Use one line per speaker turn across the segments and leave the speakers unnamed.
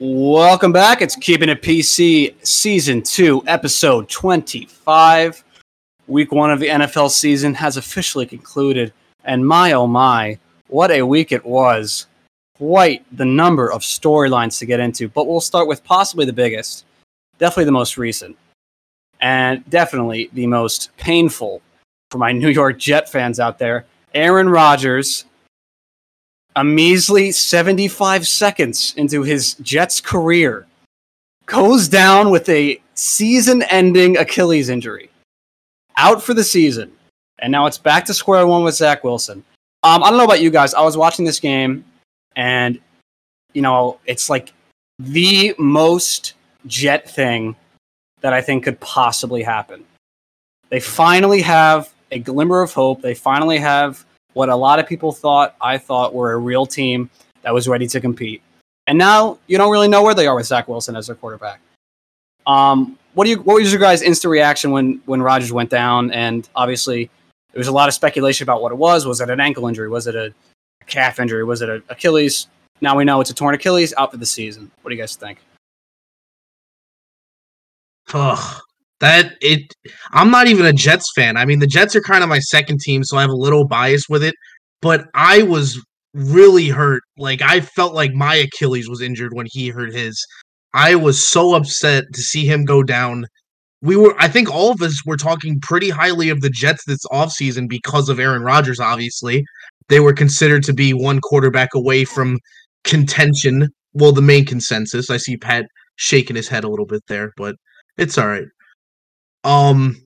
Welcome back. It's Keeping It PC, Season 2, Episode 25. Week one of the NFL season has officially concluded, and my oh my, what a week it was. Quite the number of storylines to get into, but we'll start with possibly the biggest, definitely the most recent, and definitely the most painful for my New York Jet fans out there. Aaron Rodgers a measly 75 seconds into his Jets career, goes down with a season ending Achilles injury. Out for the season. And now it's back to square one with Zach Wilson. Um, I don't know about you guys. I was watching this game, and, you know, it's like the most Jet thing that I think could possibly happen. They finally have a glimmer of hope. They finally have what a lot of people thought, I thought, were a real team that was ready to compete. And now you don't really know where they are with Zach Wilson as their quarterback. Um, what do you? What was your guys' instant reaction when when Rodgers went down? And obviously, there was a lot of speculation about what it was. Was it an ankle injury? Was it a calf injury? Was it an Achilles? Now we know it's a torn Achilles, out for the season. What do you guys think?
Ugh, that it I'm not even a Jets fan. I mean, the Jets are kind of my second team, so I have a little bias with it, but I was really hurt. Like I felt like my Achilles was injured when he hurt his. I was so upset to see him go down. We were I think all of us were talking pretty highly of the Jets this offseason because of Aaron Rodgers obviously. They were considered to be one quarterback away from contention. Well, the main consensus. I see Pat shaking his head a little bit there, but it's all right. Um,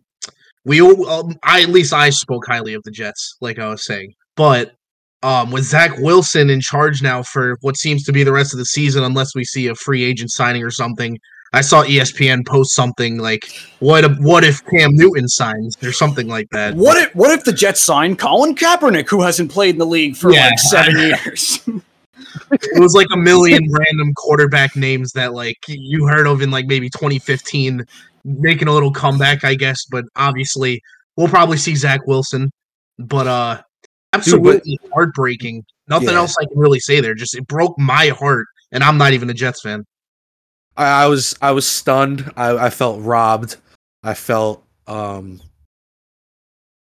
we um, I at least I spoke highly of the Jets, like I was saying, but um, with Zach Wilson in charge now for what seems to be the rest of the season, unless we see a free agent signing or something. I saw ESPN post something like, "What? If, what if Cam Newton signs or something like that?"
What if What if the Jets sign Colin Kaepernick, who hasn't played in the league for yeah. like seven years?
it was like a million random quarterback names that like you heard of in like maybe 2015 making a little comeback, I guess. But obviously, we'll probably see Zach Wilson. But uh, absolutely Dude, but, heartbreaking. Nothing yeah. else I can really say there. Just it broke my heart, and I'm not even a Jets fan.
I, I was I was stunned. I, I felt robbed. I felt um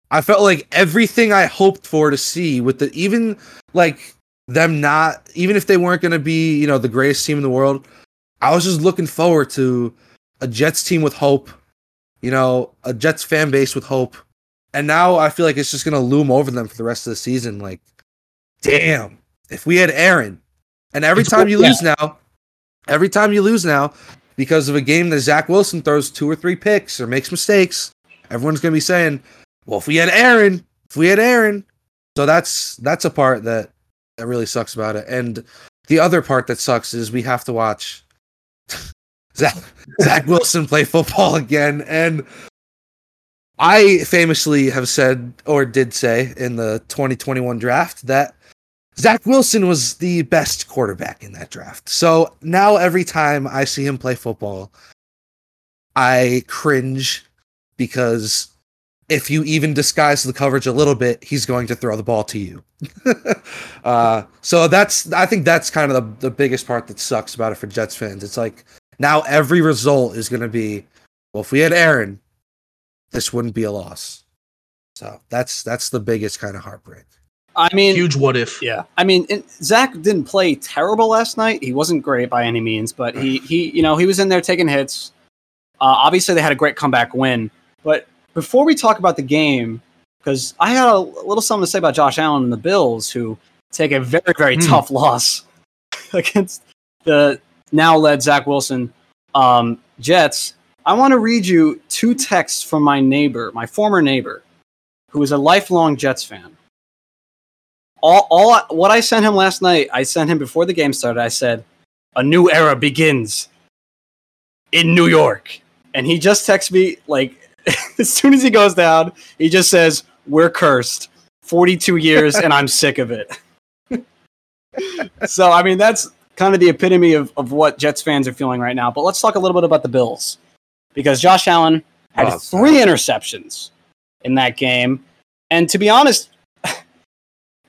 I felt like everything I hoped for to see with the even like them not even if they weren't going to be, you know, the greatest team in the world, I was just looking forward to a Jets team with hope, you know, a Jets fan base with hope. And now I feel like it's just going to loom over them for the rest of the season. Like, damn, if we had Aaron, and every it's time you yeah. lose now, every time you lose now, because of a game that Zach Wilson throws two or three picks or makes mistakes, everyone's going to be saying, well, if we had Aaron, if we had Aaron. So that's that's a part that that really sucks about it. And the other part that sucks is we have to watch Zach, Zach Wilson play football again. And I famously have said, or did say in the 2021 draft, that Zach Wilson was the best quarterback in that draft. So now every time I see him play football, I cringe because if you even disguise the coverage a little bit, he's going to throw the ball to you. uh, so that's I think that's kind of the, the biggest part that sucks about it for Jets fans. It's like now every result is going to be, well, if we had Aaron, this wouldn't be a loss. So that's that's the biggest kind of heartbreak.
I mean,
huge what if.
Yeah, I mean, Zach didn't play terrible last night. He wasn't great by any means, but he he you know he was in there taking hits. Uh, obviously, they had a great comeback win. But before we talk about the game, because I had a little something to say about Josh Allen and the Bills, who take a very very mm. tough loss against the now led Zach Wilson um, Jets. I want to read you two texts from my neighbor, my former neighbor, who is a lifelong Jets fan. All, all what I sent him last night, I sent him before the game started. I said, "A new era begins in New York," and he just texts me like as soon as he goes down, he just says, "We're cursed." 42 years and I'm sick of it. so I mean that's kind of the epitome of, of what Jets fans are feeling right now. But let's talk a little bit about the Bills because Josh Allen had oh, three interceptions in that game. And to be honest,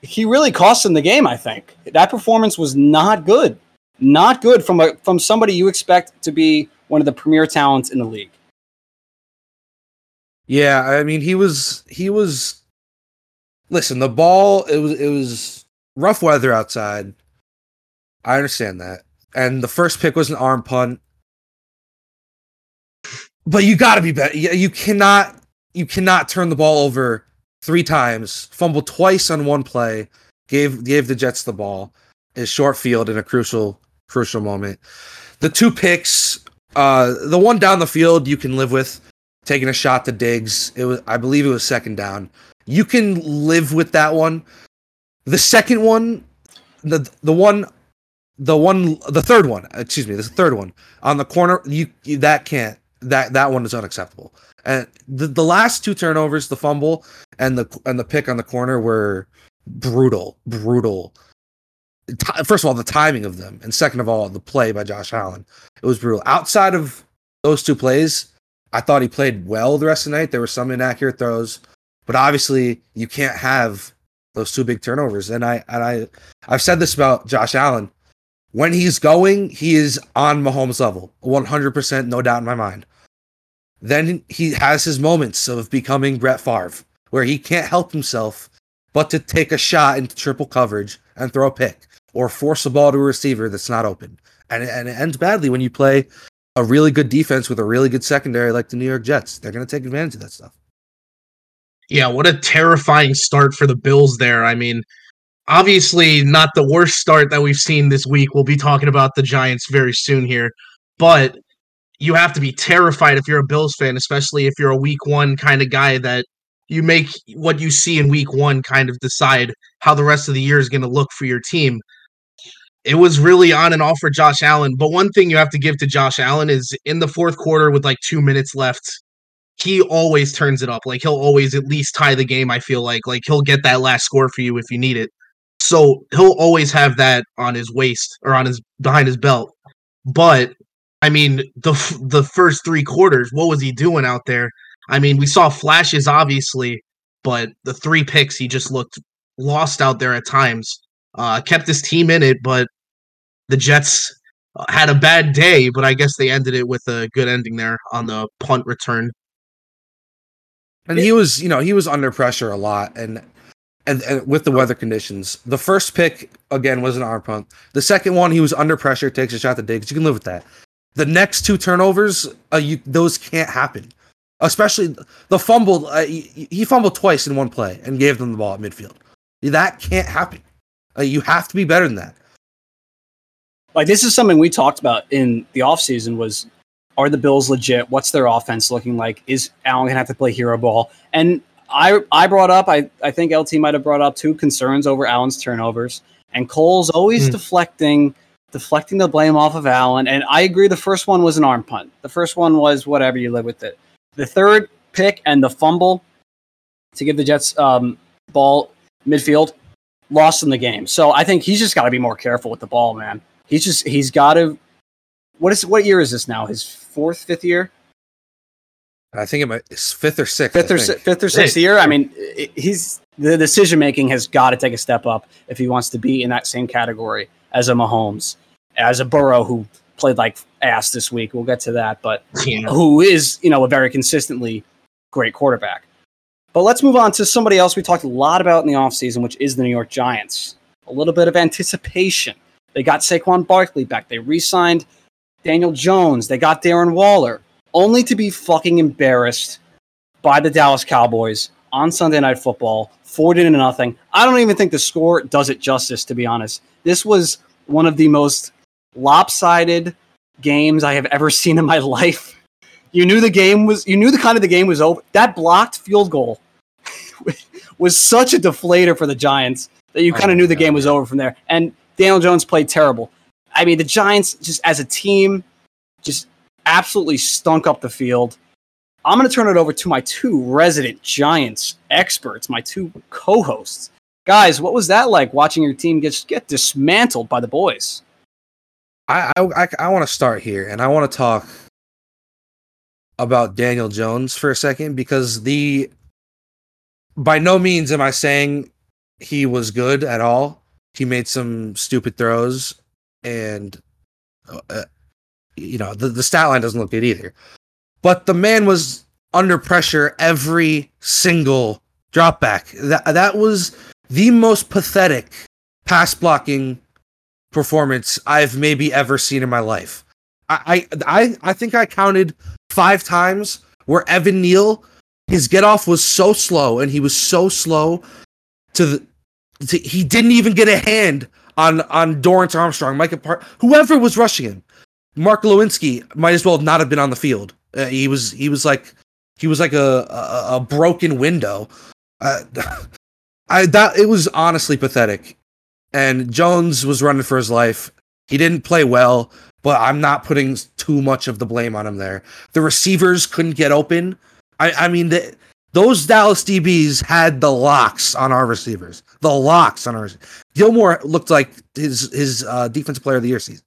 he really cost them the game, I think. That performance was not good. not good from a from somebody you expect to be one of the premier talents in the league.
Yeah, I mean he was he was listen, the ball it was it was rough weather outside. I understand that. And the first pick was an arm punt. But you got to be better. You, cannot you cannot turn the ball over three times, fumble twice on one play, gave gave the Jets the ball, is short field in a crucial crucial moment. The two picks, uh, the one down the field you can live with, taking a shot to Diggs. It was I believe it was second down. You can live with that one. The second one, the the one, the one, the third one. Excuse me, the third one on the corner. You, you that can't. That that one is unacceptable. And the the last two turnovers, the fumble and the and the pick on the corner were brutal, brutal. First of all, the timing of them, and second of all, the play by Josh Allen. It was brutal. Outside of those two plays, I thought he played well the rest of the night. There were some inaccurate throws, but obviously you can't have those two big turnovers. And I and I I've said this about Josh Allen. When he's going, he is on Mahomes level, 100%, no doubt in my mind. Then he has his moments of becoming Brett Favre, where he can't help himself but to take a shot into triple coverage and throw a pick or force a ball to a receiver that's not open. And, and it ends badly when you play a really good defense with a really good secondary like the New York Jets. They're going to take advantage of that stuff.
Yeah, what a terrifying start for the Bills there. I mean, obviously not the worst start that we've seen this week. We'll be talking about the Giants very soon here, but you have to be terrified if you're a Bills fan, especially if you're a week 1 kind of guy that you make what you see in week 1 kind of decide how the rest of the year is going to look for your team. It was really on and off for Josh Allen, but one thing you have to give to Josh Allen is in the fourth quarter with like 2 minutes left, he always turns it up. Like he'll always at least tie the game. I feel like like he'll get that last score for you if you need it. So he'll always have that on his waist or on his behind his belt. But I mean, the f- the first three quarters, what was he doing out there? I mean, we saw flashes obviously, but the three picks he just looked lost out there at times. Uh, kept his team in it, but the Jets uh, had a bad day. But I guess they ended it with a good ending there on the punt return.
And he was, you know, he was under pressure a lot, and, and and with the weather conditions, the first pick again was an arm punt. The second one, he was under pressure, takes a shot to Diggs. You can live with that. The next two turnovers, uh, you those can't happen. Especially the fumble. Uh, he, he fumbled twice in one play and gave them the ball at midfield. That can't happen. Uh, you have to be better than that.
Like this is something we talked about in the offseason was are the Bills legit? What's their offense looking like? Is Allen gonna have to play hero ball? And I I brought up, I, I think LT might have brought up two concerns over Allen's turnovers. And Cole's always
Hmm.
deflecting deflecting the blame off of Allen. And I agree the first one was an arm punt. The first one was whatever you live with it. The third pick and the fumble to give the Jets um, ball midfield lost in the game. So I think he's just got to be more careful with the ball, man. He's just he's got to. What is what year is this now? His fourth, fifth year,
I think it might it's fifth or sixth.
fifth or
think.
si- fifth or sixth year. I mean, he's the decision making has got to take a step up if he wants to be in that same category as a Mahomes, as a Burrow who played like ass this week. We'll get to that, but
Yeah.
who is you know a very consistently great quarterback. But let's move on to somebody else we talked a lot about in the offseason, which is the New York Giants. A little bit of anticipation. They got Saquon Barkley back. They re-signed Daniel Jones. They got Darren Waller, only to be fucking embarrassed by the Dallas Cowboys on Sunday Night Football, 40 to nothing. I don't even think the score does it justice, to be honest. This was one of the most lopsided games I have ever seen in my life. You knew the game was you knew the kind of the game was over. That blocked field goal was such a deflator for the Giants that you
Oh
kind of knew the
God,
game was over from there. And Daniel Jones played terrible. I mean, the Giants just as a team just absolutely stunk up the field. I'm going to turn it over to my two resident Giants experts, my two co-hosts. Guys, what was that like watching your team get get dismantled by the boys?
I I, I, I want to start here, and I want to talk about Daniel Jones for a second because the by no means am I saying he was good at all. He made some stupid throws, and uh, you know, the, the stat line doesn't look good either. But the man was under pressure every single drop back. That that was the most pathetic pass blocking performance I've maybe ever seen in my life. I I I think I counted five times where Evan Neal his get off was so slow and he was so slow to the to, he didn't even get a hand on on Dorance Armstrong, Micah Part, whoever was rushing him. Mark Glowinski might as well not have been on the field. Uh, he was he was like he was like a a, a broken window. Uh, I that it was honestly pathetic. And Jones was running for his life. He didn't play well, but I'm not putting too much of the blame on him there. The receivers couldn't get open. I I mean the, those Dallas DBs had the locks on our receivers. The locks on our Gilmore looked like his his uh, defensive player of the year season.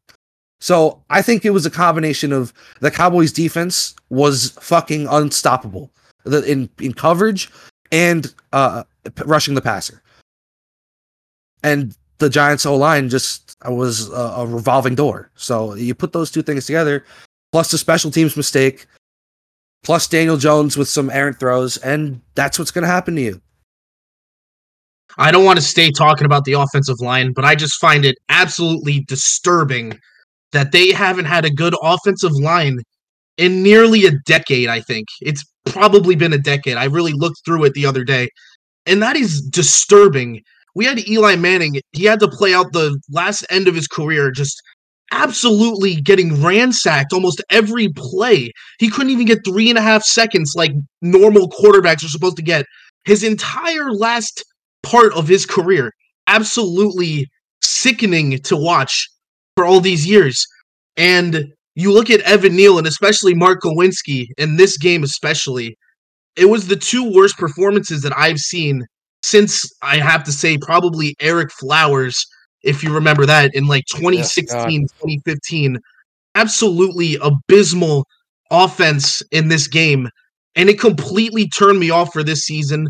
So I think it was a combination of the Cowboys defense was fucking unstoppable in in coverage and uh, rushing the passer, and the Giants O line just was a, a revolving door. So you put those two things together, plus the special teams mistake, plus Daniel Jones with some errant throws, and that's what's going to happen to you.
I don't want to stay talking about the offensive line, but I just find it absolutely disturbing that they haven't had a good offensive line in nearly a decade, I think. It's probably been a decade. I really looked through it the other day, and that is disturbing. We had Eli Manning, he had to play out the last end of his career just absolutely getting ransacked almost every play. He couldn't even get three and a half seconds like normal quarterbacks are supposed to get. His entire last part of his career, absolutely sickening to watch for all these years. And you look at Evan Neal and especially Mark Glowinski in this game, especially, it was the two worst performances that I've seen since I have to say probably Ereck Flowers if you remember that in like 2016, 2015. Absolutely abysmal offense in this game. And it completely turned me off for this season.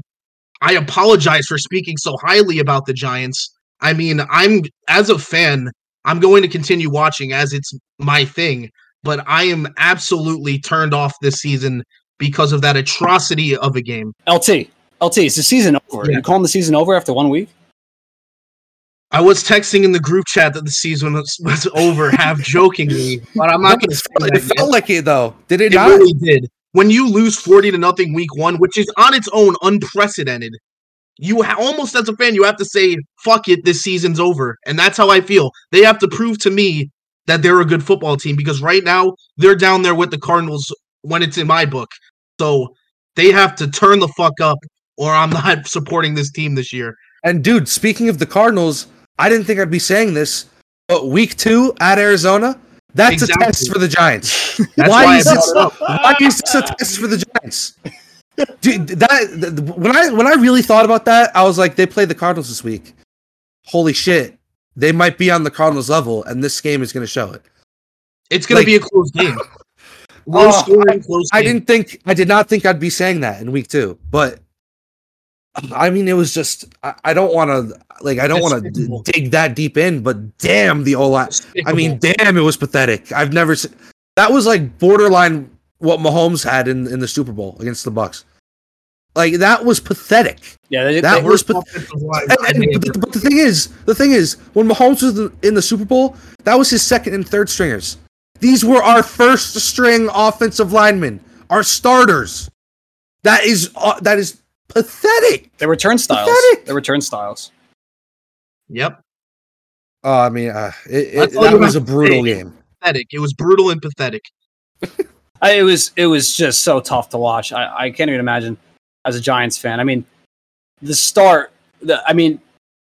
I apologize for speaking so highly about the Giants. I mean, I'm as a fan, I'm going to continue watching as it's my thing, but I am absolutely turned off this season because of that atrocity of a game.
LT, LT, is the season over? Yeah. You calling the season over after one week?
I was texting in the group chat that the season was, was over, half jokingly, but I'm not going to say
that. It felt like it though. Did it?
It not? really did. When you lose forty to nothing week one, which is on its own unprecedented, you ha- almost as a fan you have to say, "Fuck it, this season's over," and that's how I feel. They have to prove to me that they're a good football team because right now they're down there with the Cardinals when it's in my book. So they have to turn the fuck up, or I'm not supporting this team this year.
And dude, speaking of the Cardinals, I didn't think I'd be saying this, but week two at Arizona, that's exactly. a test for the Giants. why, why, is this, why is this a test for the Giants? Dude, that when I when I really thought about that, I was like, they played the Cardinals this week. Holy shit, they might be on the Cardinals level, and this game is going to show it.
It's going like, to be a close game.
Low uh, scoring, close. I, I didn't think I did not think I'd be saying that in week two, but I mean, it was just I, I don't want to like I don't want to dig that deep in, but damn the O line. I mean, damn, it was pathetic. I've never seen that was like borderline what Mahomes had in in the Super Bowl against the Bucks. Like that was pathetic.
Yeah, they,
that
they
was pathetic. And, and, but, the, but the thing is, the thing is, when Mahomes was in the Super Bowl, that was his second and third stringers. These were our first string offensive linemen, our starters. That is uh, that is pathetic.
They were turnstiles. Pathetic. They were turnstiles.
Yep.
Oh, I mean, uh, it, it that was a brutal game.
Pathetic. It was brutal and pathetic.
I, it was it was just so tough to watch. I, I can't even imagine as a Giants fan. I mean, the start. The, I mean,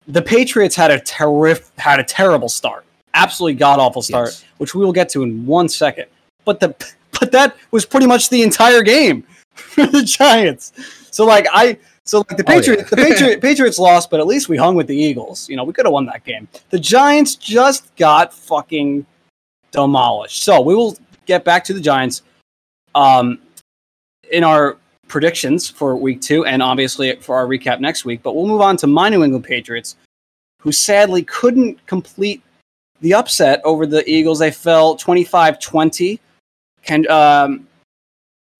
the Patriots had a terrific had a terrible start, absolutely god awful start, yes. which we will get to in one second. But the but that was pretty much the entire game for the Giants. So like I so like the Patriots, oh, yeah. the Patriot, Patriots lost, but at least we hung with the Eagles. You know, we could have won that game. The Giants just got fucking demolished. So we will get back to the Giants um, in our predictions for week two, and obviously for our recap next week. But we'll move on to my New England Patriots, who sadly couldn't complete the upset over the Eagles. They fell 25 20. Ken, um,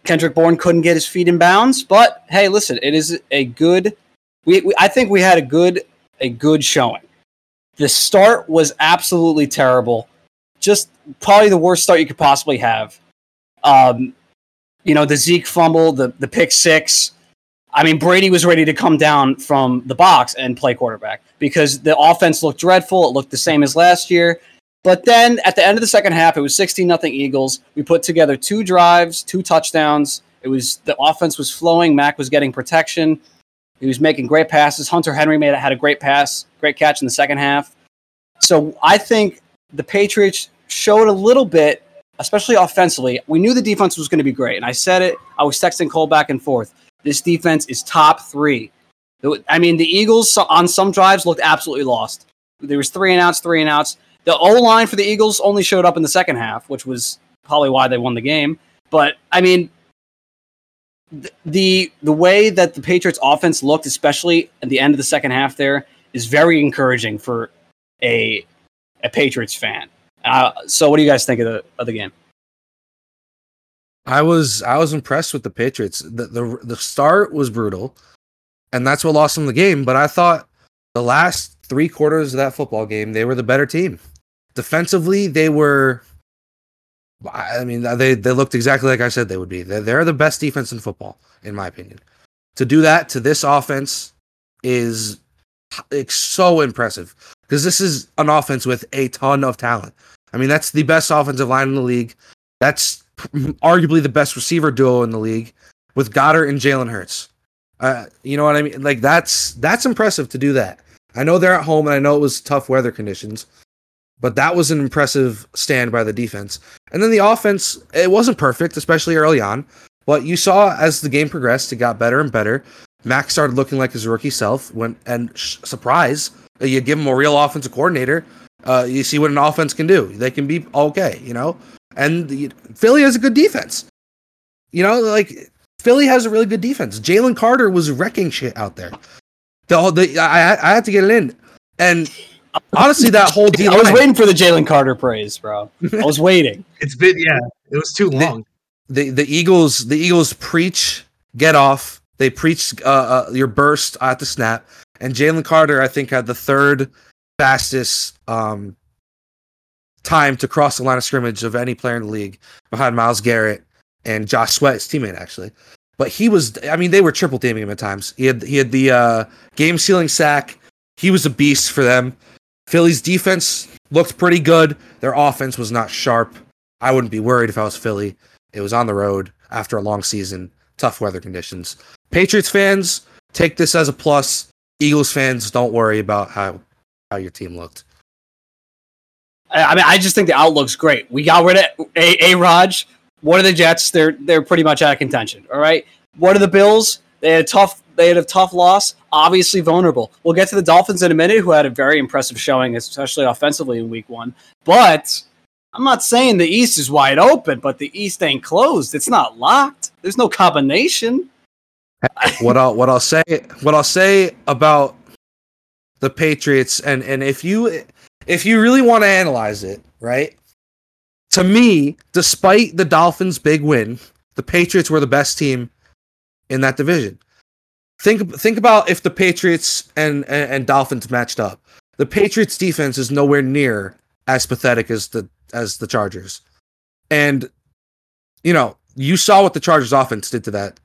Kendrick Bourne couldn't get his feet in bounds, but hey, listen, it is a good. We, we I think we had a good a good showing. The start was absolutely terrible, just probably the worst start you could possibly have. Um, you know, the Zeke fumble, the the pick six. I mean, Brady was ready to come down from the box and play quarterback because the offense looked dreadful. It looked the same as last year. But then at the end of the second half, it was 16 nothing Eagles. We put together two drives, two touchdowns. It was the offense was flowing. Mac was getting protection. He was making great passes. Hunter Henry made had a great pass, great catch in the second half. So I think the Patriots showed a little bit, especially offensively. We knew the defense was going to be great, and I said it. I was texting Cole back and forth. This defense is top three. I mean, the Eagles on some drives looked absolutely lost. There was three and outs, three and outs. The O line for the Eagles only showed up in the second half, which was probably why they won the game. But I mean, the the way that the Patriots offense looked, especially at the end of the second half, there is very encouraging for a a Patriots fan. Uh, so, what do you guys think of the of the game?
I was I was impressed with the Patriots. The the the start was brutal, and that's what lost them the game. But I thought the last three quarters of that football game, they were the better team. Defensively, they were. I mean, they they looked exactly like I said they would be. They're, they're the best defense in football, in my opinion. To do that to this offense is it's so impressive because this is an offense with a ton of talent. I mean, that's the best offensive line in the league. That's arguably the best receiver duo in the league with Goddard and Jalen Hurts. Uh, you know what I mean? Like that's that's impressive to do that. I know they're at home and I know it was tough weather conditions, but that was an impressive stand by the defense. And then the offense, it wasn't perfect, especially early on, but you saw as the game progressed, it got better and better. Max started looking like his rookie self. When and sh- surprise, you give them a real offensive coordinator. Uh, you see what an offense can do. They can be okay, you know. And the, Philly has a good defense. You know, like Philly has a really good defense. Jalen Carter was wrecking shit out there. The, the I I had to get it in, and honestly, that whole
deal. I was waiting for the Jalen Carter praise, bro. I was waiting.
it's been yeah, it was too long.
The, the, the Eagles the Eagles preach get off. They preach uh, uh, your burst at the snap, and Jalen Carter I think had the third fastest um, time to cross the line of scrimmage of any player in the league behind Myles Garrett and Josh Sweat, his teammate actually. But he was I mean, they were triple teaming him at times. He had he had the uh, game sealing sack. He was a beast for them. Philly's defense looked pretty good. Their offense was not sharp. I wouldn't be worried if I was Philly. It was on the road after a long season, tough weather conditions. Patriots fans, take this as a plus. Eagles fans, don't worry about how how your team looked.
I mean, I just think the outlook's great. We got rid of a, a Raj. What are the Jets? They're they're pretty much out of contention. All right. What are the Bills? They had a tough they had a tough loss. Obviously vulnerable. We'll get to the Dolphins in a minute, who had a very impressive showing, especially offensively in Week One. But I'm not saying the East is wide open, but the East ain't closed. It's not locked. There's no combination.
what I'll what I'll say what I'll say about the Patriots and and if you if you really want to analyze it, right? To me, despite the Dolphins' big win, the Patriots were the best team in that division. Think think about if the Patriots and, and, and Dolphins matched up. The Patriots defense is nowhere near as pathetic as the as the Chargers. And you know, you saw what the Chargers offense did to that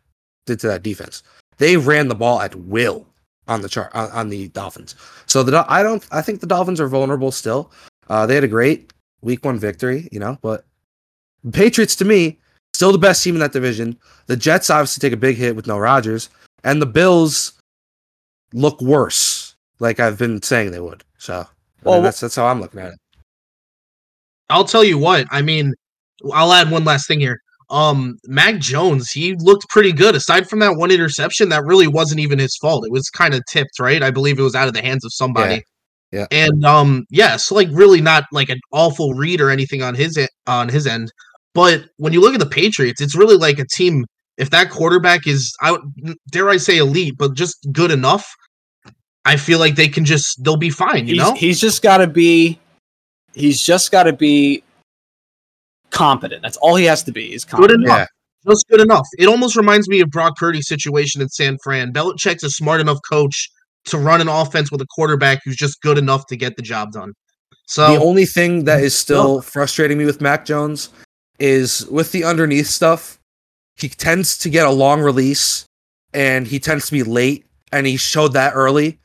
did to that defense. They ran the ball at will on the chart on, on, the Dolphins. So the I don't I think the Dolphins are vulnerable still. Uh, they had a great week one victory, you know, but Patriots to me still the best team in that division. The Jets obviously take a big hit with no Rodgers, and the Bills look worse, like I've been saying they would. So well, I mean, that's that's how I'm looking at it.
I'll tell you what. I mean, I'll add one last thing here um Mac Jones, he looked pretty good. Aside from that one interception, that really wasn't even his fault. It was kind of tipped, right? I believe it was out of the hands of somebody.
Yeah. yeah.
And um yeah, so like really not like an awful read or anything on his on his end. But when you look at the Patriots, it's really like a team if that quarterback is I dare I say elite, but just good enough, I feel like they can just they'll be fine, you
he's,
know?
He's just got to be He's just got to be competent. That's all he has to be. Is
Good
competent.
enough.
Yeah.
Just good enough. It almost reminds me of Brock Purdy's situation in San Fran. Belichick's a smart enough coach to run an offense with a quarterback who's just good enough to get the job done. So
the only thing that is still frustrating me with Mac Jones is with the underneath stuff. He tends to get a long release, and he tends to be late, and he showed that early.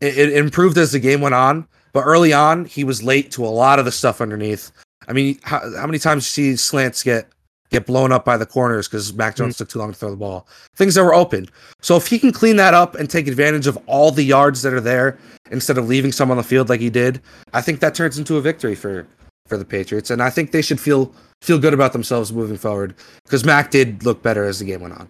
It, it improved as the game went on, but early on he was late to a lot of the stuff underneath. I mean, how, how many times do you see slants get get blown up by the corners because Mac Jones took too long to throw the ball? Things that were open. So if he can clean that up and take advantage of all the yards that are there instead of leaving some on the field like he did, I think that turns into a victory for for the Patriots, and I think they should feel feel good about themselves moving forward because Mac did look better as the game went on.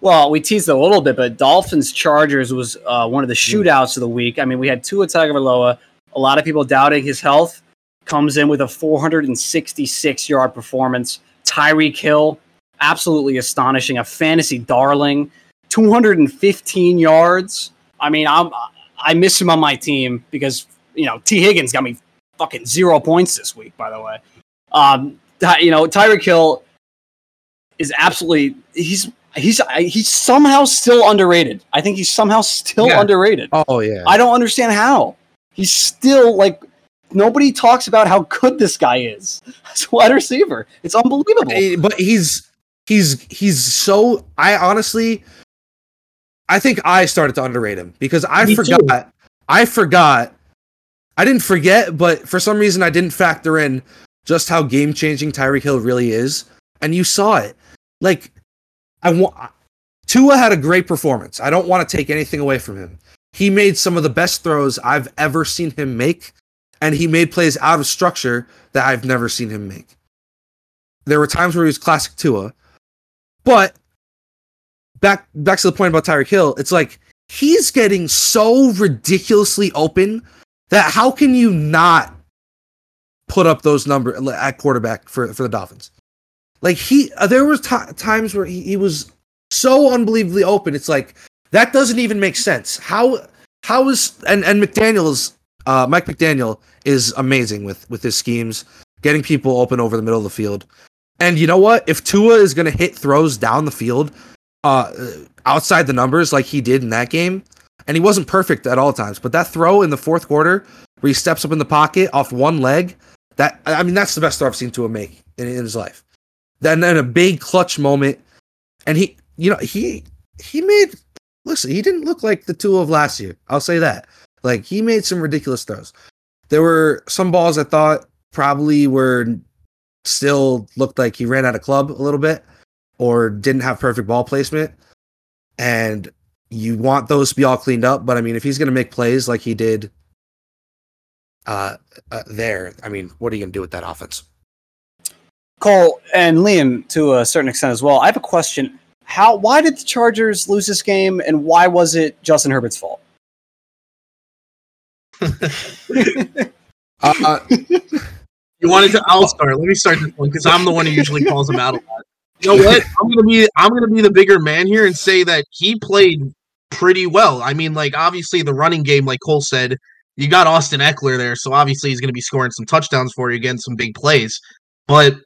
Well, we teased a little bit, but Dolphins Chargers was uh, one of the shootouts of the week. I mean, we had Tua Tagovailoa. A lot of people doubting his health. Comes in with a 466 yard performance. Tyreek Hill, absolutely astonishing. A fantasy darling. 215 yards. I mean, I'm I miss him on my team because you know Tee Higgins got me fucking zero points this week. By the way, um, you know Tyreek Hill is absolutely he's he's he's somehow still underrated. I think he's somehow still
Yeah.
underrated.
Oh yeah,
I don't understand how he's still like nobody talks about how good this guy is as a wide receiver. It's unbelievable.
But he's he's he's so. I honestly, I think I started to underrate him because I
Me too.
forgot. I forgot. I didn't forget, but for some reason I didn't factor in just how game changing Tyreek Hill really is, and you saw it. Like I want. Tua had a great performance. I don't want to take anything away from him. He made some of the best throws I've ever seen him make, and he made plays out of structure that I've never seen him make. There were times where he was classic Tua, but back back to the point about Tyreek Hill, it's like he's getting so ridiculously open that how can you not put up those numbers at quarterback for for the Dolphins? Like he, uh, there was ti times where he, he was so unbelievably open. It's like that doesn't even make sense. How how is and and McDaniel's uh, Mike McDaniel is amazing with with his schemes, getting people open over the middle of the field. And you know what? If Tua is going to hit throws down the field, uh, outside the numbers like he did in that game, and he wasn't perfect at all times, but that throw in the fourth quarter where he steps up in the pocket off one leg, that I mean that's the best throw I've seen Tua make in, in his life. Then then a big clutch moment, and he, you know, he he made. Listen, he didn't look like the Tua of last year. I'll say that. Like he made some ridiculous throws. There were some balls I thought probably were still looked like he ran out of club a little bit or didn't have perfect ball placement. And you want those to be all cleaned up, but I mean, if he's going to make plays like he did uh, uh there, I mean, what are you going to do with that offense?
Cole and Liam, to a certain extent as well. I have a question. How? Why did the Chargers lose this game, and why was it Justin Herbert's fault?
Uh,
You wanted to? I'll start. Let me start this one because I'm the one who usually calls him out a lot. You know what? I'm gonna be I'm gonna be the bigger man here and say that he played pretty well. I mean, like obviously the running game, like Cole said, you got Austin Ekeler there, so obviously he's gonna be scoring some touchdowns for you, getting some big plays. But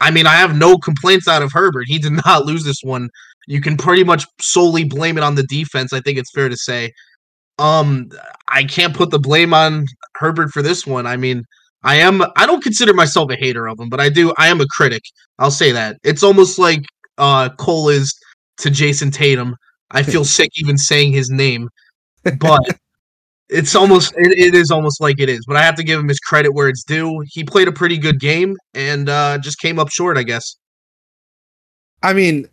I mean, I have no complaints out of Herbert. He did not lose this one. You can pretty much solely blame it on the defense. I think it's fair to say. Um, I can't put the blame on Herbert for this one. I mean, I am I don't consider myself a hater of him, but I do I am a critic. I'll say that. It's almost like uh Cole is to Jayson Tatum. I feel sick even saying his name. But it's almost it, it is almost like it is. But I have to give him his credit where it's due. He played a pretty good game and uh just came up short, I guess.
I mean,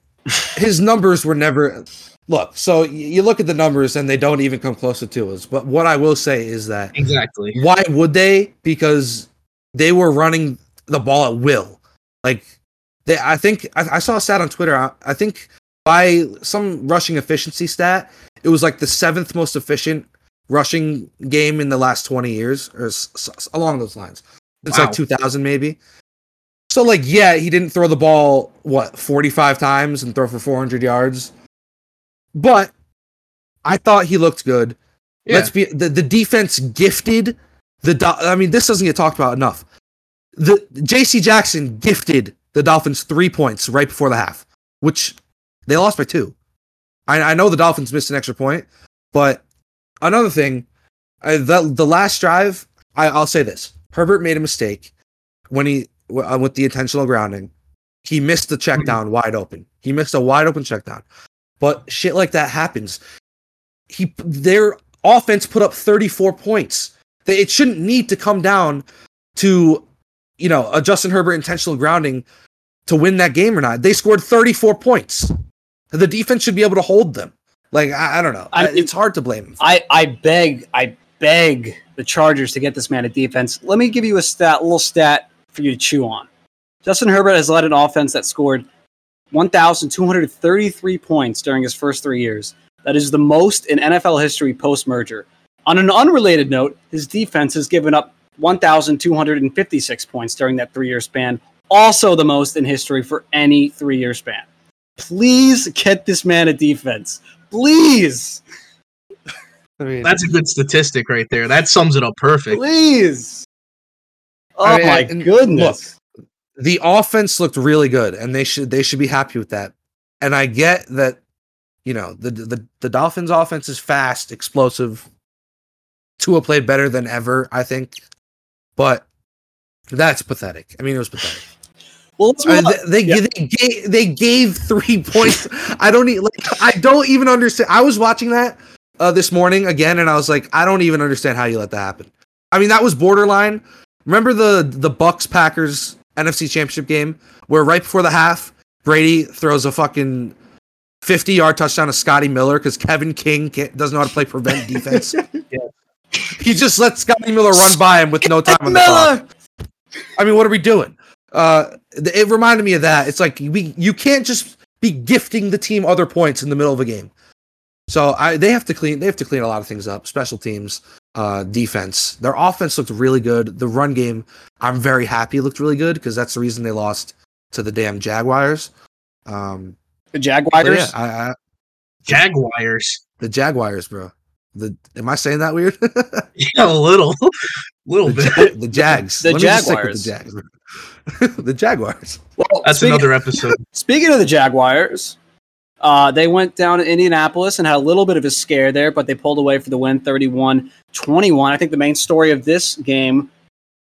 his numbers were never. Look, so you look at the numbers and they don't even come close to Tua's. But what I will say is that
Exactly.
why would they? Because they were running the ball at will. Like they, I think I, I saw a stat on Twitter. I, I think by some rushing efficiency stat, it was like the seventh most efficient rushing game in the last twenty years, or s- s- along those lines. It's
Wow.
like two thousand maybe. So like, yeah, he didn't throw the ball what forty five times and throw for four hundred yards, but I thought he looked good.
Yeah.
Let's be the, the defense gifted the I mean this doesn't get talked about enough. the JC Jackson gifted the Dolphins three points right before the half, which they lost by two. I, I know the Dolphins missed an extra point, but another thing, I, the the last drive, I, I'll say this: Herbert made a mistake when he uh, with the intentional grounding. He missed the check down wide open. He missed a wide open check down, but shit like that happens. He their offense put up 34 points. They, it shouldn't need to come down to you know a Justin Herbert intentional grounding to win that game or not. They scored 34 points. The defense should be able to hold them. Like I, I don't know.
I-
it's hard to blame him.
I, I beg, I beg the Chargers to get this man a defense. Let me give you a stat, little stat for you to chew on. Justin Herbert has led an offense that scored 1,233 points during his first three years. That is the most in NFL history post merger. On an unrelated note, his defense has given up 1,256 points during that three year span, also the most in history for any three year span. Please get this man a defense. Please.
I mean,
That's a good statistic right there. That sums it up perfect.
Please. Oh
I mean,
my
and
goodness.
The offense looked really good, and they should they should be happy with that. And I get that, you know, the the the Dolphins' offense is fast, explosive. Tua played better than ever, I think, but that's pathetic. I mean, it was pathetic.
well, let's
I mean, they they,
Yeah.
they gave they gave three points. I don't even like, I don't even understand. I was watching that uh, this morning again, and I was like, I don't even understand how you let that happen. I mean, that was borderline. Remember the the Bucks Packers NFC Championship game where right before the half, Brady throws a fucking fifty yard touchdown to Scotty Miller because Kevin King can't, doesn't know how to play prevent defense. He just lets Scotty Miller run by him with no time on the clock. I mean, what are we doing? Uh, it reminded me of that. It's like we you can't just be gifting the team other points in the middle of a game. So I they have to clean they have to clean a lot of things up. Special teams, uh, defense. Their offense looked really good. The run game, I'm very happy looked really good because that's the reason they lost to the damn Jaguars. Um,
The Jaguars.
yeah, I, I,
Jaguars.
the Jaguars, bro. The am I saying that weird?
Yeah, a little. little
the,
bit.
The Jags.
The
Let me just stick with the Jags. the Jaguars.
well,
That's
speaking,
another episode.
speaking of the Jaguars, uh, they went down to Indianapolis and had a little bit of a scare there, but they pulled away for the win 31 21. I think the main story of this game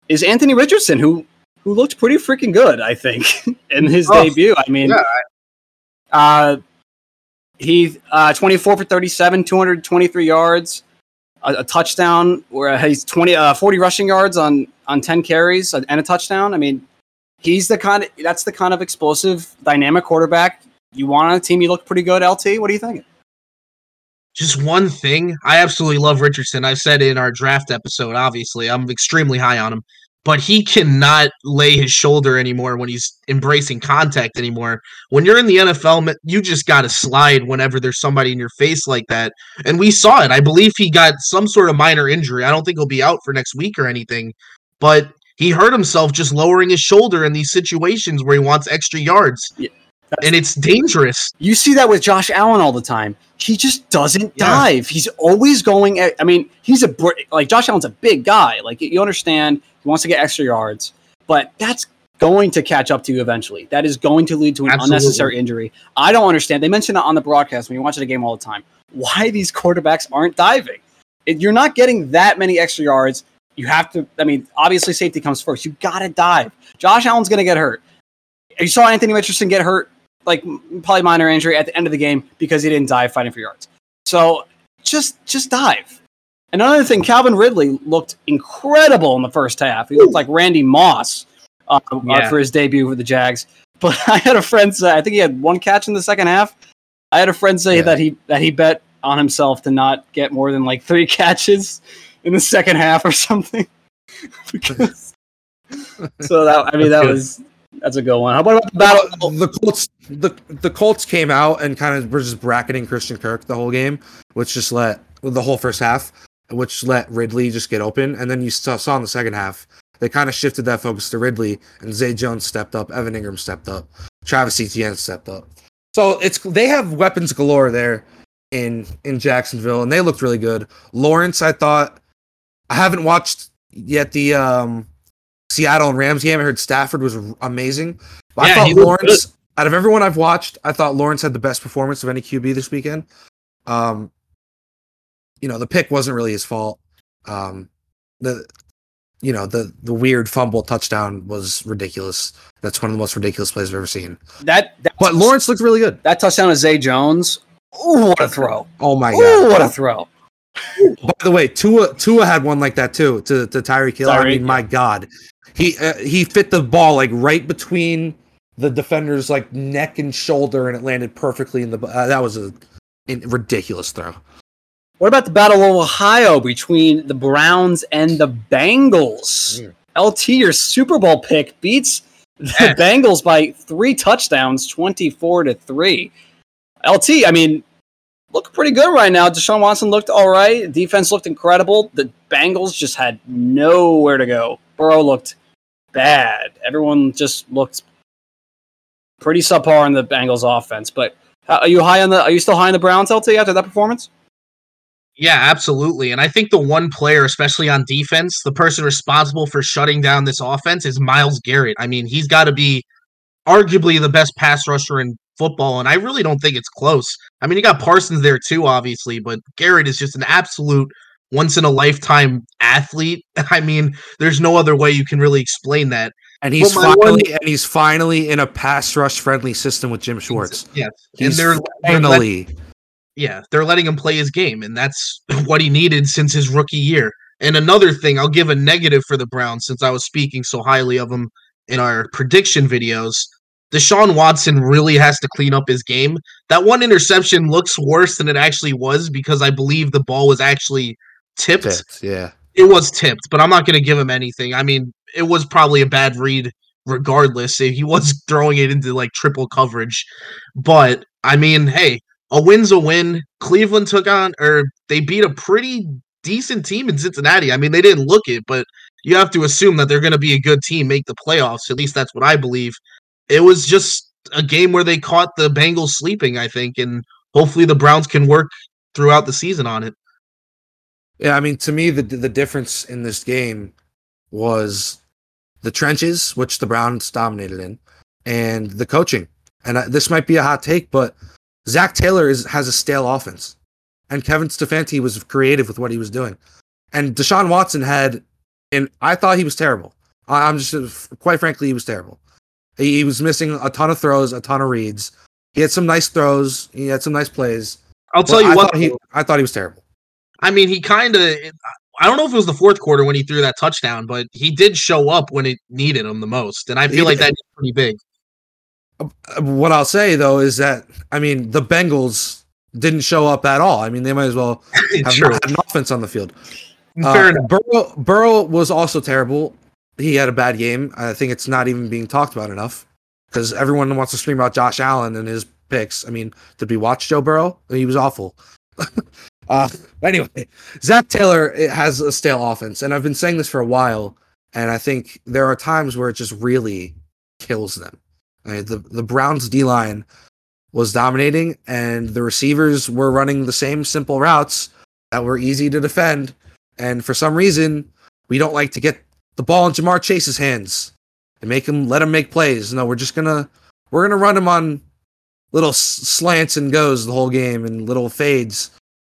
is Anthony Richardson, who who looked pretty freaking good, I think, in his
Oh,
debut. I mean,
yeah,
uh, he uh, 24 for 37, 223 yards, a, a touchdown, where he's 20, uh, 40 rushing yards on on 10 carries and a touchdown. I mean, he's the kind of that's the kind of explosive, dynamic quarterback you want on a team. You look pretty good, LT. What do you think?
Just one thing. I absolutely love Richardson. I've said in our draft episode, obviously, I'm extremely high on him. But he cannot lay his shoulder anymore when he's embracing contact anymore. When you're in the NFL, you just got to slide whenever there's somebody in your face like that. And we saw it. I believe he got some sort of minor injury. I don't think he'll be out for next week or anything. But he hurt himself just lowering his shoulder in these situations where he wants extra yards.
Yeah,
and it's dangerous.
You see that with Josh Allen all the time. He just doesn't
Yeah.
dive. He's always going. At, I mean, he's a like Josh Allen's a big guy. Like you understand, he wants to get extra yards, but that's going to catch up to you eventually. That is going to lead to an
Absolutely.
unnecessary injury. I don't understand. They mention it on the broadcast when you watch the game all the time. Why these quarterbacks aren't diving? If you're not getting that many extra yards, you have to. I mean, obviously safety comes first. You got to dive. Josh Allen's going to get hurt. You saw Anthony Richardson get hurt like probably minor injury at the end of the game because he didn't dive fighting for yards. So just just dive. And another thing, Calvin Ridley looked incredible in the first half. He looked like Randy Moss uh,
Yeah.
for his debut with the Jags. But I had a friend say I think he had one catch in the second half. I had a friend say
Yeah.
that he that he bet on himself to not get more than like three catches in the second half or something. Because- so that I mean that was that's a good one. How about the battle?
the Colts the the Colts came out and kind of were just bracketing Christian Kirk the whole game, which just let the whole first half, which let Ridley just get open, and then you saw, saw in the second half they kind of shifted that focus to Ridley, and Zay Jones stepped up, Evan Engram stepped up, Travis Etienne stepped up. So it's they have weapons galore there in in Jacksonville, and they looked really good. Lawrence, I thought, I haven't watched yet the um Seattle and Rams game. I heard Stafford was amazing. But I
Yeah,
thought Lawrence, out of everyone I've watched, I thought Lawrence had the best performance of any QB this weekend. Um, you know, the pick wasn't really his fault. Um, the you know the the weird fumble touchdown was ridiculous. That's one of the most ridiculous plays I've ever seen.
That, that
But Lawrence looked really good.
that touchdown to Zay Jones. Ooh, what a throw!
Oh my
Ooh,
god!
what a throw!
By the way, Tua Tua had one like that too to to Tyreek Hill. I mean, my God, he uh, he fit the ball like right between the defender's like neck and shoulder, and it landed perfectly in the. Uh, that was a, a ridiculous throw.
What about the Battle of Ohio between the Browns and the Bengals?
Mm.
LT, your Super Bowl pick beats the
Yeah.
Bengals by three touchdowns, twenty-four to three. LT, I mean, look pretty good right now. Deshaun Watson looked all right. Defense looked incredible. The Bengals just had nowhere to go. Burrow looked bad. Everyone just looked pretty subpar in the Bengals offense. But are you high on the? Are you still high on the Browns, LT, after that performance?
Yeah, absolutely. And I think the one player, especially on defense, the person responsible for shutting down this offense is Myles Garrett. I mean, he's got to be arguably the best pass rusher in football, and I really don't think it's close. I mean, you got Parsons there too, obviously, but Garrett is just an absolute once in a lifetime athlete. I mean, there's no other way you can really explain that.
And he's
Well, my one-
finally and he's finally in a pass rush friendly system with Jim Schwartz.
Yes.
He's
and they're, they're let-
finally.
yeah, they're letting him play his game, and that's what he needed since his rookie year. And another thing, I'll give a negative for the Browns since I was speaking so highly of him in our prediction videos. Deshaun Watson really has to clean up his game. That one interception looks worse than it actually was because I believe the ball was actually tipped.
tipped, Yeah.
It was tipped, but I'm not going to give him anything. I mean, it was probably a bad read regardless. If he was throwing it into like triple coverage. But I mean, hey, a win's a win. Cleveland took on or they beat a pretty decent team in Cincinnati. I mean, they didn't look it, but you have to assume that they're going to be a good team, make the playoffs. At least that's what I believe. It was just a game where they caught the Bengals sleeping, I think, and hopefully the Browns can work throughout the season on it.
Yeah, I mean, to me, the the difference in this game was the trenches, which the Browns dominated in, and the coaching. And I, this might be a hot take, but Zac Taylor is has a stale offense, and Kevin Stefanski was creative with what he was doing, and Deshaun Watson had, and I thought he was terrible. I- I'm just quite frankly, he was terrible. He, he was missing a ton of throws, a ton of reads. He had some nice throws. He had some nice plays.
I'll tell you
I
what,
thought he, I thought he was terrible.
I mean, he kind of. I don't know if it was the fourth quarter when he threw that touchdown, but he did show up when it needed him the most, and I
He
feel like that's pretty big.
Uh, What I'll say though is that I mean the Bengals didn't show up at all. I mean they might as well have not had an offense on the field.
Fair
Uh,
enough.
Burrow, Burrow was also terrible. He had a bad game. I think it's not even being talked about enough because everyone wants to scream about Josh Allen and his picks. I mean, did we watch Joe Burrow? He was awful. uh, anyway, Zac Taylor has a stale offense, and I've been saying this for a while. And I think there are times where it just really kills them. I mean, the the Browns D line was dominating, and the receivers were running the same simple routes that were easy to defend. And for some reason, we don't like to get the ball in Ja'Marr Chase's hands and make him let him make plays. No, we're just gonna we're gonna run him on little slants and goes the whole game and little fades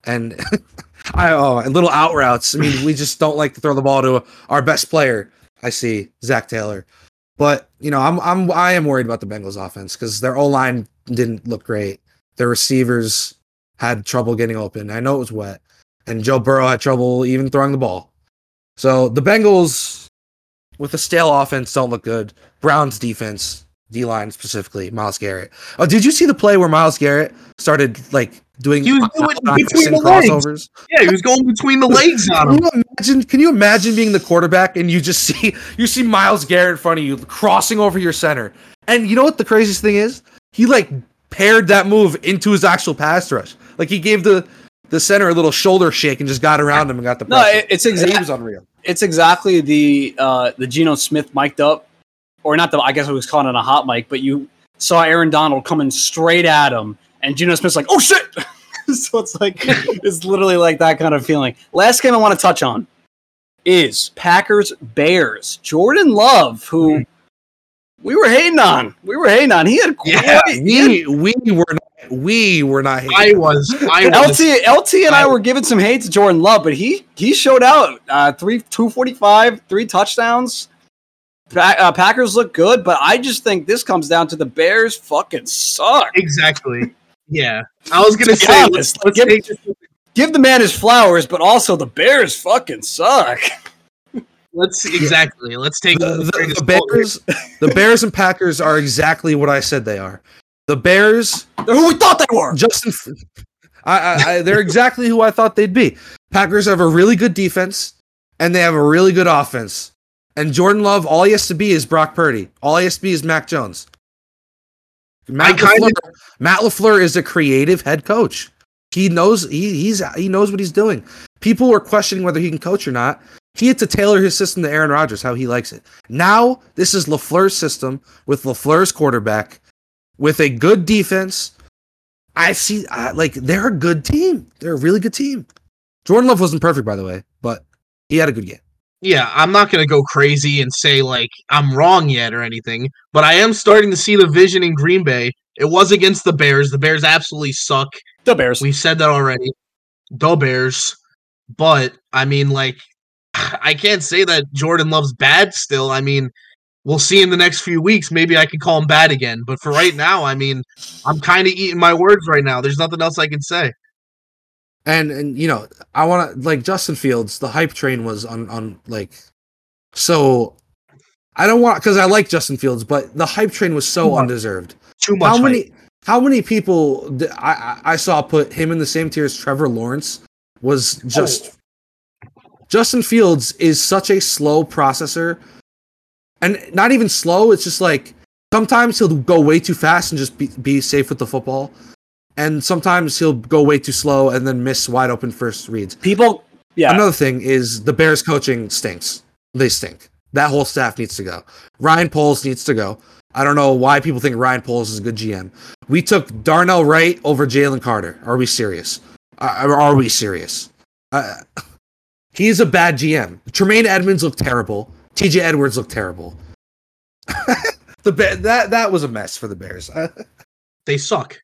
and I oh and little out routes. I mean, we just don't like to throw the ball to our best player. I see Zac Taylor, but you know, I'm I'm I am worried about the Bengals offense because their O line didn't look great. Their receivers had trouble getting open. I know it was wet, and Joe Burrow had trouble even throwing the ball. So the Bengals, with a stale offense, don't look good. Browns defense, D line specifically, Myles Garrett. Oh, did you see the play where Myles Garrett started like doing
He was doing between
and
the legs. Yeah, he was going between the legs on
Can you imagine? Can you imagine being the quarterback and you just see you see Myles Garrett in front of you crossing over your center? And you know what the craziest thing is? He like paired that move into his actual pass rush. Like he gave the the center a little shoulder shake and just got around him and got the
No,
pressure.
it- it's
He
exactly
was unreal.
it's exactly the uh, the Geno Smith mic'd up, or not the I guess it was called on a hot mic, but you saw Aaron Donald coming straight at him, and Geno Smith's like, "Oh shit!" so it's like it's literally like that kind of feeling. Last game I want to touch on is Packers Bears. Jordan Love, who we were hating on. We were hating on. He had quite,
Yeah,
he had-
We we were not we were not hating.
I was. I was.
LT LT and I,
I-
were giving some hate to Jordan Love, but he he showed out. Uh, three two forty five, three touchdowns. Pa- uh, Packers look good, but I just think this comes down to the Bears fucking suck.
Exactly. Yeah. I was gonna
be
say
honest,
let's, let's
give-
take this,
Give the man his flowers, but also the Bears fucking suck.
let's exactly let's take
the,
let's
the, the. Bears the Bears and Packers are exactly what I said they are. The Bears
They're who we thought they were.
Justin I, I, I they're exactly who I thought they'd be. Packers have a really good defense and they have a really good offense. And Jordan Love, all he has to be is Brock Purdy. All he has to be is Mac Jones. Matt LaFleur, Matt LaFleur is a creative head coach. He knows he, he's he knows what he's doing. People were questioning whether he can coach or not. He had to tailor his system to Aaron Rodgers how he likes it. Now this is LaFleur's system with LaFleur's quarterback with a good defense. I see I, like they're a good team. They're a really good team. Jordan Love wasn't perfect by the way, but he had a good game.
Yeah, I'm not gonna go crazy and say like I'm wrong yet or anything, but I am starting to see the vision in Green Bay. It was against the Bears. The Bears absolutely suck.
The Bears.
We said that already. The Bears. But I mean, like, I can't say that Jordan Love's bad still. I mean, we'll see in the next few weeks. Maybe I can call him bad again. But for right now, I mean, I'm kind of eating my words right now. There's nothing else I can say.
And and you know, I want to like Justin Fields. The hype train was on on like so. I don't want because I like Justin Fields, but the hype train was so
Too
undeserved.
Too much.
How
hype.
many? How many people I I saw put him in the same tier as Trevor Lawrence was oh. just Justin Fields is such a slow processor, and not even slow. It's just like sometimes he'll go way too fast and just be, be safe with the football, and sometimes he'll go way too slow and then miss wide open first reads.
People, yeah.
Another thing is the Bears coaching stinks. They stink. That whole staff needs to go. Ryan Poles needs to go. I don't know why people think Ryan Poles is a good GM. We took Darnell Wright over Jalen Carter. Are we serious? Uh, are we serious? Uh, he's a bad GM. Tremaine Edmunds looked terrible. TJ Edwards looked terrible. the Ba- that that was a mess for the Bears. Uh,
They suck.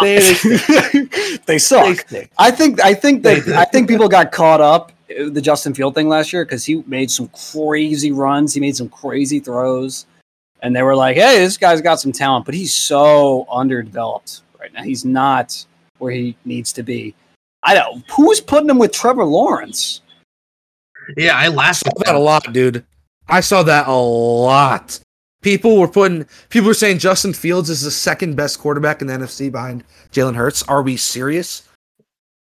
They, they,
they
They
suck.
stink.
I think I think that
They-
I think people got caught up uh, the Justin Field thing last year because he made some crazy runs. He made some crazy throws, and they were like, "Hey, this guy's got some talent," but he's so underdeveloped right now. He's not where he needs to be. I don't. Who's putting him with Trevor Lawrence?
Yeah, I
I
laughed
saw
at
that a lot, dude. I saw that a lot. People were putting people were saying Justin Fields is the second best quarterback in the NFC behind Jalen Hurts. Are we serious?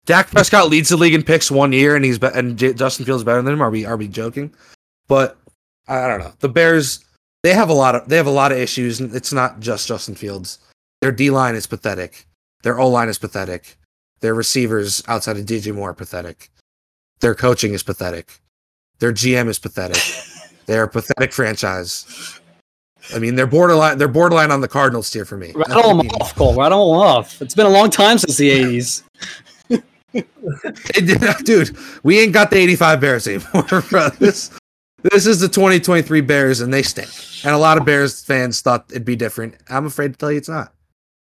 Dak Prescott leads the league in picks one year, and he's be- and J- Justin Fields better than him. Are we are we joking? But I don't know. The Bears they have a lot of they have a lot of issues, and it's not just Justin Fields. Their D line is pathetic. Their O line is pathetic. Their receivers outside of DJ Moore are pathetic. Their coaching is pathetic. Their GM is pathetic. They're a pathetic franchise. I mean, they're borderline. They're borderline on the Cardinals tier for me.
Rattle
mean,
off, Cole. Rattle him off. It's been a long time since the '80s.
dude, we ain't got the '85 Bears anymore, bro. This this is the 2023 Bears, and they stink. And a lot of Bears fans thought it'd be different. I'm afraid to tell you it's not.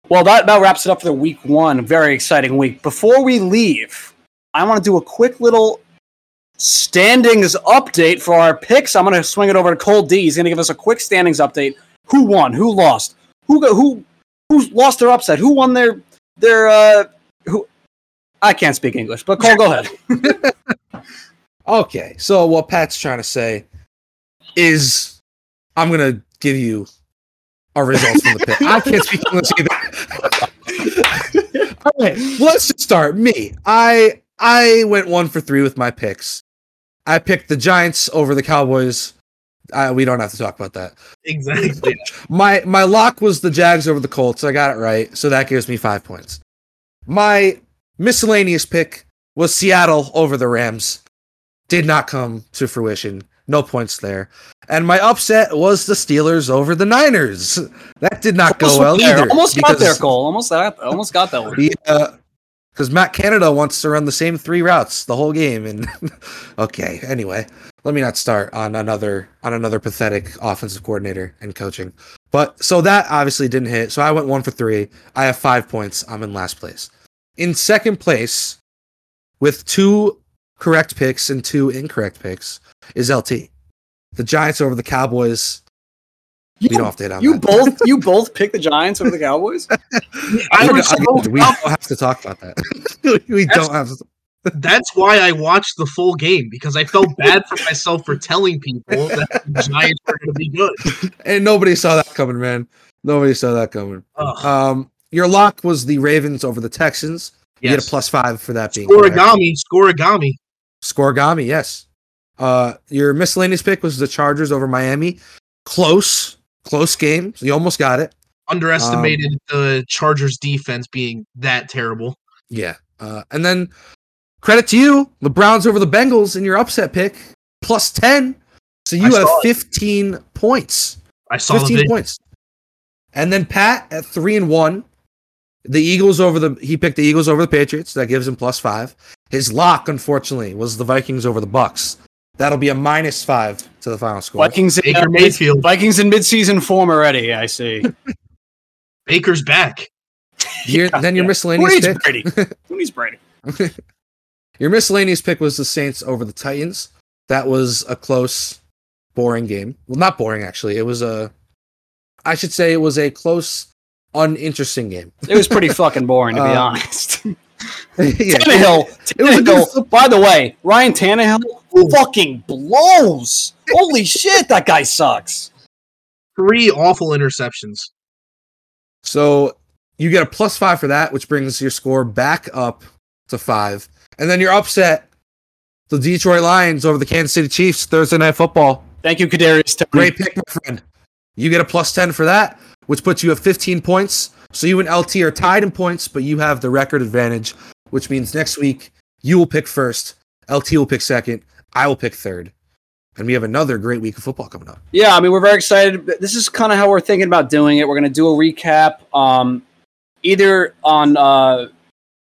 Well, that about wraps it up for the week one. Very exciting week. Before we leave, I want to do a quick little standings update for our picks. I'm going to swing it over to Cole D. He's going to give us a quick standings update. Who won? Who lost? Who go, who who lost their upset? Who won their their uh who? I can't speak English, but Cole, go ahead.
Okay, so what Pat's trying to say is, I'm gonna give you our results from the pick. I can't speak English either. All right, let's just start. Me, I I went one for three with my picks. I picked the Giants over the Cowboys. Uh, we don't have to talk about that.
exactly.
My my lock was the Jags over the Colts. I got it right, so that gives me five points. My miscellaneous pick was Seattle over the Rams. Did not come to fruition. No points there. And my upset was the Steelers over the Niners. That did not go well
there.
either.
Almost got there, Cole. Almost that. Almost got that one.
Yeah, because Matt Canada wants to run the same three routes the whole game. And okay, anyway, let me not start on another on another pathetic offensive coordinator and coaching. But so that obviously didn't hit. So I went one for three. I have five points. I'm in last place. In second place, with two correct picks and two incorrect picks, is LT. The Giants over the Cowboys.
You,
we don't have to hit on
you
that.
both you both picked the Giants over the Cowboys.
I
I-
was
I-
so
we don't have to talk about that. we
That's-
don't have to.
That's why I watched the full game because I felt bad for myself for telling people that the Giants were going to be good.
And nobody saw that coming, man. Nobody saw that coming.
Ugh,
Um, your lock was the Ravens over the Texans. You get a plus five for that being correct.
Scorigami, scorigami.
Scorigami, yes. Uh, your miscellaneous pick was the Chargers over Miami. Close, close game. You almost got it.
Underestimated the Chargers defense being that terrible.
Yeah. Uh, and then credit to you, the Browns over the Bengals in your upset pick, plus 10. So you
I
have
saw it.
15 points.
I saw
15
video.
points. And then Pat at three and one. The Eagles over the he picked the Eagles over the Patriots. That gives him plus five. His lock, unfortunately, was the Vikings over the Bucs. That'll be a minus five to the final score.
Vikings in,
Baker
uh,
Mayfield.
Vikings in midseason form already. I see.
Baker's back.
Your- then your
Yeah. Who
miscellaneous
needs
pick.
Brady? Who needs Brady?
Your miscellaneous pick was the Saints over the Titans. That was a close, boring game. Well, not boring actually. It was a, I should say, it was a close, uninteresting game.
It was pretty fucking boring to be
Um,
honest.
yeah,
Tannehill,
It was a good
Tannehill. By the way, Ryan Tannehill fucking blows. Holy shit, that guy sucks.
Three awful interceptions.
So you get a plus five for that, which brings your score back up to five. And then you're upset the Detroit Lions over the Kansas City Chiefs Thursday night football.
Thank you, Kadarius.
Great pick, my friend. You get a plus 10 for that, which puts you at 15 points. So you and LT are tied in points, but you have the record advantage, which means next week you will pick first, LT will pick second, I will pick third. And we have another great week of football coming up.
Yeah, I mean, we're very excited. This is kind of how we're thinking about doing it. We're going to do a recap, um, either on uh,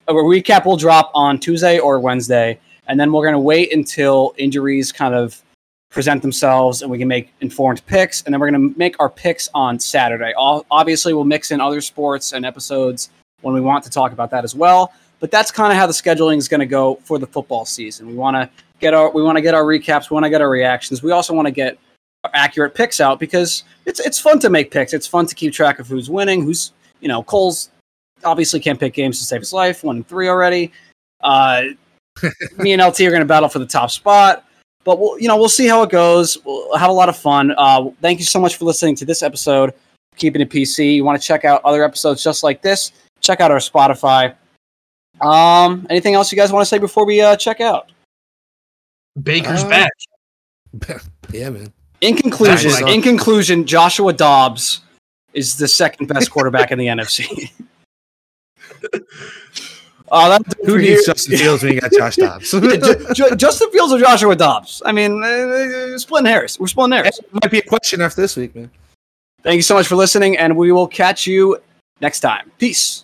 a recap will drop on Tuesday or Wednesday, and then we're going to wait until injuries kind of present themselves and we can make informed picks, and then we're going to make our picks on Saturday. All, obviously, we'll mix in other sports and episodes when we want to talk about that as well. But that's kind of how the scheduling is going to go for the football season. We want to get our we want to get our recaps, we want to get our reactions. We also want to get accurate picks out because it's it's fun to make picks. It's fun to keep track of who's winning, who's you know Cole's obviously can't pick games to save his life. One and three already. Uh, me and LT are going to battle for the top spot, but we'll you know we'll see how it goes. We'll have a lot of fun. Uh, thank you so much for listening to this episode. Keeping it PC. You want to check out other episodes just like this? Check out our Spotify. Um, anything else you guys want to say before we uh, check out?
Baker's
Uh,
back.
yeah, man.
In conclusion,
Nice.
in conclusion, Joshua Dobbs is the second best quarterback in the NFC. Uh, it
Who needs. Justin Fields when you got Josh Dobbs?
Yeah, Ju- Ju- Justin Fields or Joshua Dobbs? I mean, uh, uh, splitting hairs. We're splitting hairs.
It might be a question after this week, man.
Thank you so much for listening, and we will catch you next time. Peace.